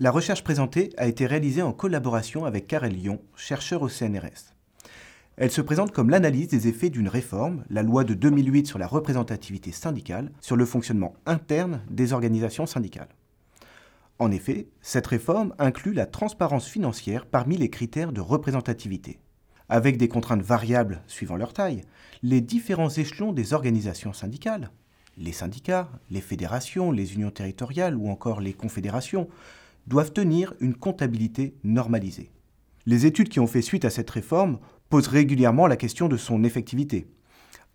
La recherche présentée a été réalisée en collaboration avec Karel Lyon, chercheur au CNRS. Elle se présente comme l'analyse des effets d'une réforme, la loi de 2008 sur la représentativité syndicale, sur le fonctionnement interne des organisations syndicales. En effet, cette réforme inclut la transparence financière parmi les critères de représentativité. Avec des contraintes variables suivant leur taille, les différents échelons des organisations syndicales, les syndicats, les fédérations, les unions territoriales ou encore les confédérations, doivent tenir une comptabilité normalisée. Les études qui ont fait suite à cette réforme posent régulièrement la question de son effectivité.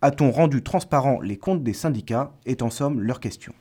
A-t-on rendu transparents les comptes des syndicats est en somme leur question.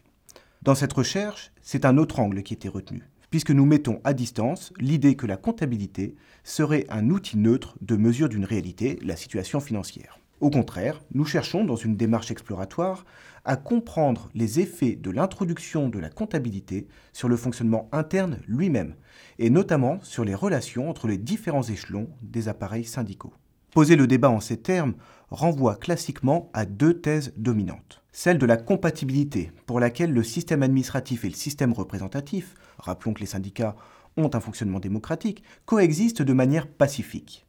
Dans cette recherche, c'est un autre angle qui était retenu, puisque nous mettons à distance l'idée que la comptabilité serait un outil neutre de mesure d'une réalité, la situation financière. Au contraire, nous cherchons, dans une démarche exploratoire, à comprendre les effets de l'introduction de la comptabilité sur le fonctionnement interne lui-même, et notamment sur les relations entre les différents échelons des appareils syndicaux. Poser le débat en ces termes renvoie classiquement à deux thèses dominantes. Celle de la compatibilité, pour laquelle le système administratif et le système représentatif, rappelons que les syndicats ont un fonctionnement démocratique, coexistent de manière pacifique.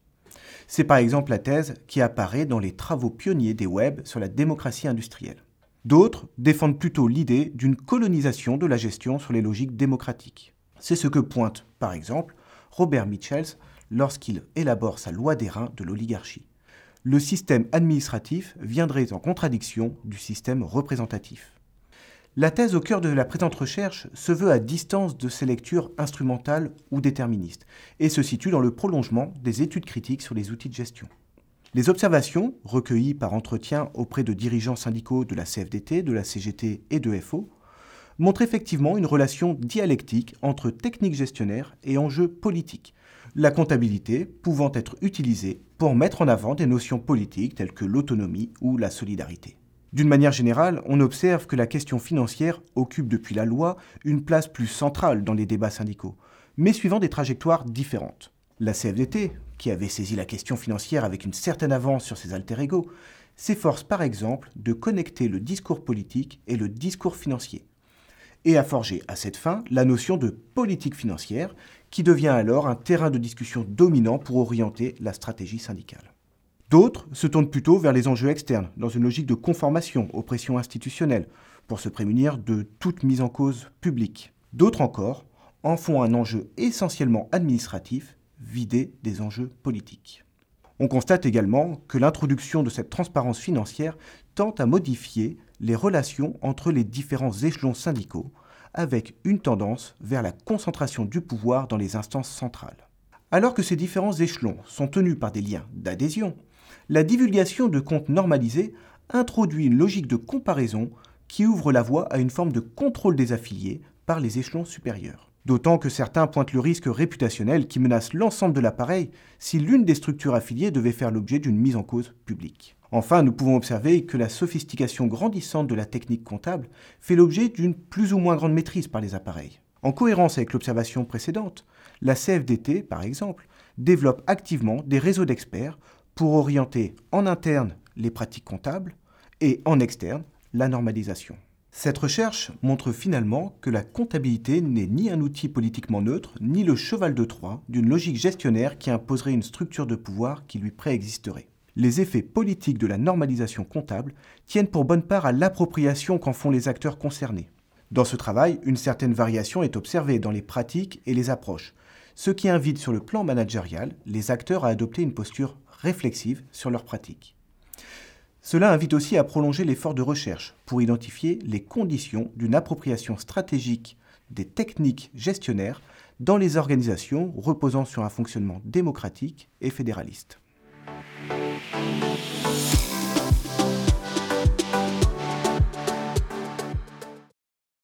C'est par exemple la thèse qui apparaît dans les travaux pionniers des web sur la démocratie industrielle. D'autres défendent plutôt l'idée d'une colonisation de la gestion sur les logiques démocratiques. C'est ce que pointe, par exemple, Robert Mitchells lorsqu'il élabore sa loi des reins de l'oligarchie. Le système administratif viendrait en contradiction du système représentatif. La thèse au cœur de la présente recherche se veut à distance de ces lectures instrumentales ou déterministes et se situe dans le prolongement des études critiques sur les outils de gestion. Les observations, recueillies par entretien auprès de dirigeants syndicaux de la CFDT, de la CGT et de FO, montrent effectivement une relation dialectique entre techniques gestionnaires et enjeux politiques, la comptabilité pouvant être utilisée pour mettre en avant des notions politiques telles que l'autonomie ou la solidarité. D'une manière générale, on observe que la question financière occupe depuis la loi une place plus centrale dans les débats syndicaux, mais suivant des trajectoires différentes. La CFDT, qui avait saisi la question financière avec une certaine avance sur ses alter ego, s'efforce par exemple de connecter le discours politique et le discours financier, et a forgé à cette fin la notion de politique financière, qui devient alors un terrain de discussion dominant pour orienter la stratégie syndicale. D'autres se tournent plutôt vers les enjeux externes, dans une logique de conformation aux pressions institutionnelles, pour se prémunir de toute mise en cause publique. D'autres encore en font un enjeu essentiellement administratif, vidé des enjeux politiques. On constate également que l'introduction de cette transparence financière tente à modifier les relations entre les différents échelons syndicaux, avec une tendance vers la concentration du pouvoir dans les instances centrales. Alors que ces différents échelons sont tenus par des liens d'adhésion, la divulgation de comptes normalisés introduit une logique de comparaison qui ouvre la voie à une forme de contrôle des affiliés par les échelons supérieurs. D'autant que certains pointent le risque réputationnel qui menace l'ensemble de l'appareil si l'une des structures affiliées devait faire l'objet d'une mise en cause publique. Enfin, nous pouvons observer que la sophistication grandissante de la technique comptable fait l'objet d'une plus ou moins grande maîtrise par les appareils. En cohérence avec l'observation précédente, la CFDT, par exemple, développe activement des réseaux d'experts pour orienter en interne les pratiques comptables et en externe la normalisation. Cette recherche montre finalement que la comptabilité n'est ni un outil politiquement neutre, ni le cheval de Troie d'une logique gestionnaire qui imposerait une structure de pouvoir qui lui préexisterait les effets politiques de la normalisation comptable tiennent pour bonne part à l'appropriation qu'en font les acteurs concernés. Dans ce travail, une certaine variation est observée dans les pratiques et les approches, ce qui invite sur le plan managérial les acteurs à adopter une posture réflexive sur leurs pratiques. Cela invite aussi à prolonger l'effort de recherche pour identifier les conditions d'une appropriation stratégique des techniques gestionnaires dans les organisations reposant sur un fonctionnement démocratique et fédéraliste.